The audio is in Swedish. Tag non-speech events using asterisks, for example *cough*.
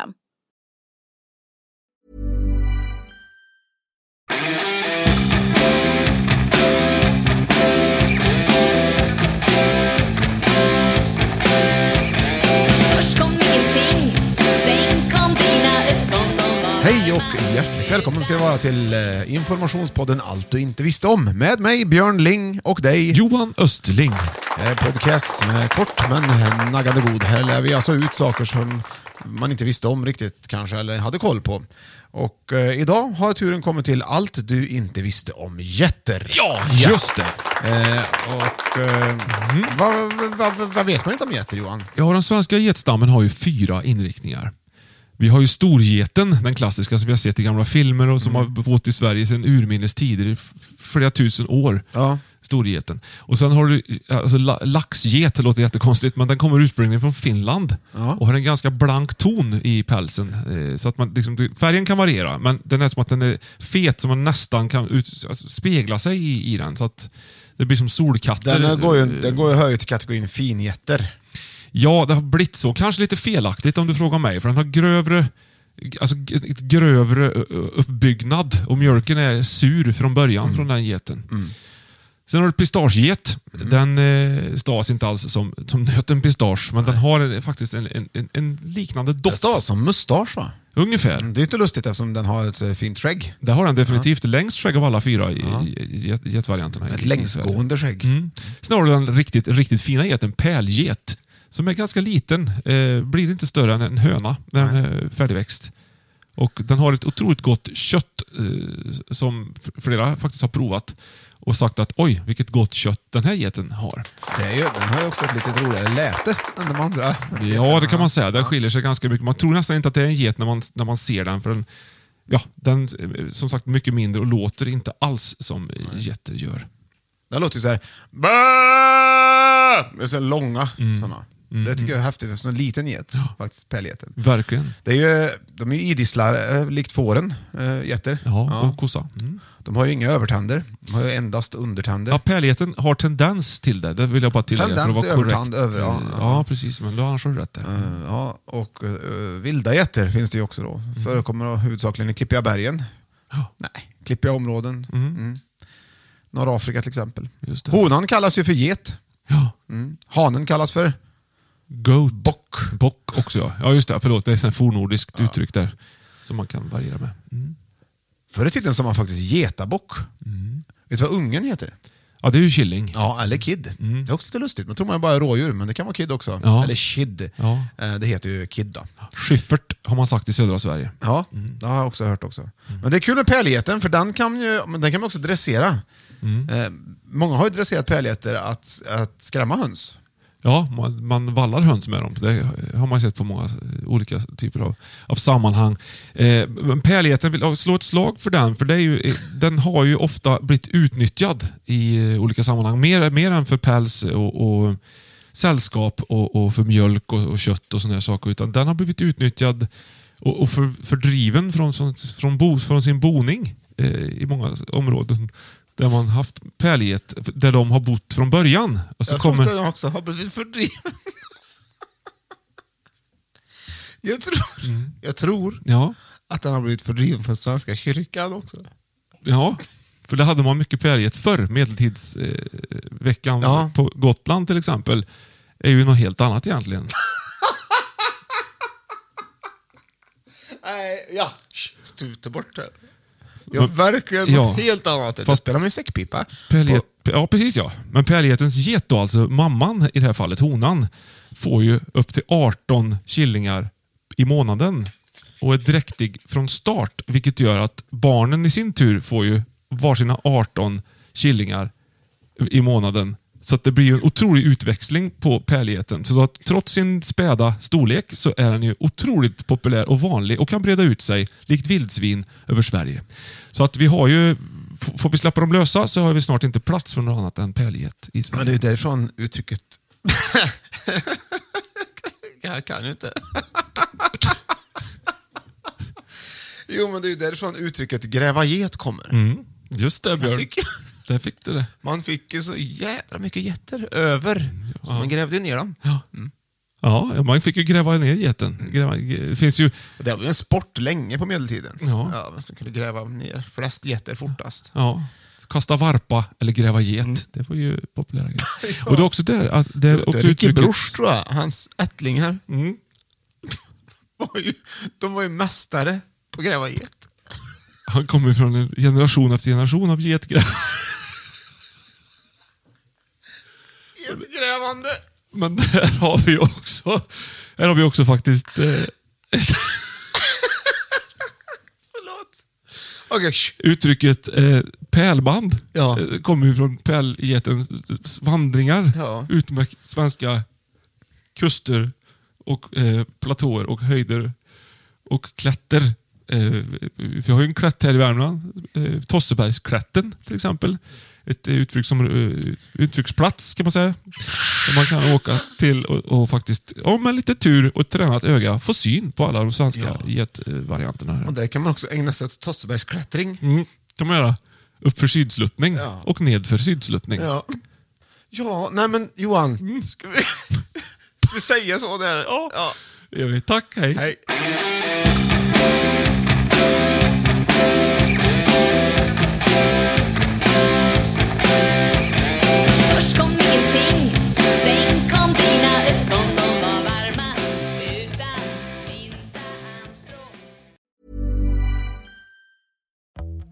Ögon Hej och hjärtligt välkommen ska det vara till eh, informationspodden Allt du inte visste om. Med mig Björn Ling och dig. Johan Östling. En podcast som är kort men naggande god. Här lär vi alltså ut saker som man inte visste om riktigt kanske, eller hade koll på. Och eh, idag har turen kommit till Allt du inte visste om getter. Ja, just det. Eh, och eh, vad, vad, vad, vad vet man inte om getter Johan? Ja, den svenska getstammen har ju fyra inriktningar. Vi har ju storgeten, den klassiska som vi har sett i gamla filmer och som har bott i Sverige sedan urminnes tider, i f- flera tusen år. Ja. Storgeten. Och sen har du alltså, la- laxget, det låter jättekonstigt, men den kommer ursprungligen från Finland Ja. och har en ganska blank ton i pälsen. Eh, Så att man, liksom, färgen kan variera, men den är som att den är fet så man nästan kan ut, alltså, spegla sig i, i den. Så att det blir som solkatter. Den går ju, den går ju höj till kategorin fingetter. Ja, det har blivit så. Kanske lite felaktigt om du frågar mig, för den har grövre Alltså grövre uppbyggnad och mjölken är sur från början från den geten. Sen har du pistageget. Den eh, stavas inte alls som, som nöten pistage, men den har en, faktiskt en, en, en, liknande doft. stavas som mustasch va? Ungefär. Mm, Det är inte lustigt eftersom den har ett eh, fint skägg. Det har den definitivt längst skägg av alla fyra getvarianterna. Ett längsgående skägg. Mm. Sen har du den riktigt, riktigt fina geten pärlget. Som är ganska liten. Eh, blir inte större än en höna när den är färdigväxt. Och den har ett otroligt gott kött eh, som flera faktiskt har provat och sagt att oj, vilket gott kött den här geten har. Det är ju, den har ju också ett lite roligare läte än de andra. Ja, det kan man säga. Den skiljer sig ganska mycket. Man tror nästan inte att det är en get när man, när man ser den. För den, ja, den eh, som sagt mycket mindre och låter inte alls som eh, getter gör. Den låter ju såhär... Det är så långa Mm. Såna. Det tycker jag är häftigt. En sån liten get, faktiskt, pärlgeten. Verkligen. Det är ju, de är ju idisslar, eh, likt fåren, äh, getter. Ja, och kossa. Mm. De har ju inga övertänder. De har ju endast undertänder. Ja, pärligheten har tendens till det. Det vill jag bara tillägga. Tendens för att vara till övertand korrekt. över, ja, ja, ja. precis. Men då annars har du rätt där. Eh, ja, och eh, vilda getter finns det ju också då. Förekommer då huvudsakligen i klippiga bergen. Mm. Ja. Nej, klippiga områden. Mm. Norra Afrika till exempel. Just det. Honan kallas ju för get. Ja. Mm. Hanen kallas för Goat. Bock. Bock också ja. Ja, just det. Förlåt, det är ett fornordiskt uttryck där. Som man kan variera med. Mm. Förr i tiden sa man faktiskt getabock. Vet du vad ungen heter? Ja, det är ju killing. Ja, eller kid. Det är också lite lustigt. Man tror man är bara rådjur, men det kan vara kid också. Mm. Ja. Eller kid. Ja. Eh, Det heter ju kid då. Schyffert har man sagt i södra Sverige. Ja, det har jag också hört också. Men det är kul med pärlgeten, för den kan, ju, den kan man också dressera. Eh, många har ju dresserat pärlgetter att, att skrämma höns. Ja, man, man vallar höns med dem. Det har man sett på många eh, olika typer av, av sammanhang. Eh, pärligheten, pärlgeten vill slå ett slag för den, för det är ju, eh, den har ju ofta blivit utnyttjad i eh, olika sammanhang. Mer, mer än för päls och, och sällskap och, och för mjölk och, och kött och sådana saker. Utan den har blivit utnyttjad och, och för, fördriven från, från, från, bo, från sin boning eh, i många områden där man haft pärlget, där de har bott från början. Och så jag tror kommer... att den också har blivit fördriven. *laughs* jag, tror, jag tror Ja, att den har blivit fördriven från Svenska kyrkan också. ja, för det hade man mycket pärlget förr. Medeltidsveckan eh, Ja. på Gotland till exempel är ju något helt annat egentligen. *laughs* Nej, ja. Du, ta bort det. Jag har verkligen Ja. något helt annat. Jag Fast- spelar med säckpipa. Pärlget, ja, precis ja. Men pärlgetens get då, alltså mamman i det här fallet, honan, får ju upp till 18 killingar i månaden och är dräktig från start, vilket gör att barnen i sin tur får ju varsina 18 killingar i månaden. Så att det blir en otrolig utväxling på pärlgeten. Så att trots sin späda storlek så är den ju otroligt populär och vanlig och kan breda ut sig likt vildsvin över Sverige. Så att vi har ju, får vi släppa dem lösa så har vi snart inte plats för något annat än pärlget i Men Sverige. det är därifrån uttrycket... *laughs* jag kan ju inte. jo, men det är ju därifrån uttrycket gräva get kommer. Mm, just det Björn. fick, Där fick du det. man fick ju så jädra mycket getter över, så man grävde ju ner dem. Ja. Ja, man fick ju gräva ner geten. Gräva, det finns ju... Det var ju en sport länge på medeltiden. Ja. Ja, som kunde gräva ner flest getter fortast. Ja, kasta varpa eller gräva get. Det var ju populära grejer. *laughs* Och det är också där... Att det är också uttrycket- Bruch, tror jag, hans ättlingar, Mm. *laughs* var ju, de var ju mästare på att gräva get. Han kommer från en generation efter generation av getgrävare. *laughs* Getgrävande! Men där har vi också, här har vi också faktiskt eh, *laughs* Förlåt. Sh. uttrycket eh, pärlband. Ja. Eh, kommer ju från pärlgetens vandringar Ja. ut med svenska kuster och eh, platåer och höjder och klätter. Eh, vi har ju en klätt här i Värmland, eh, Tossebergsklätten till exempel. Ett uttryck som, eh, uttrycksplats kan man säga. Där man kan åka till och, och faktiskt, om med lite tur och tränat öga, få syn på alla de svenska Ja. getvarianterna. Och där kan man också ägna sig åt Tossebergsklättring. Mm, kan man göra. Uppför sydsluttning Ja. och nedför sydsluttning. Ja. ja, nej men Johan. Ska vi, *laughs* ska vi säga så där? Ja. ja. Det gör vi. Tack, hej. Hej.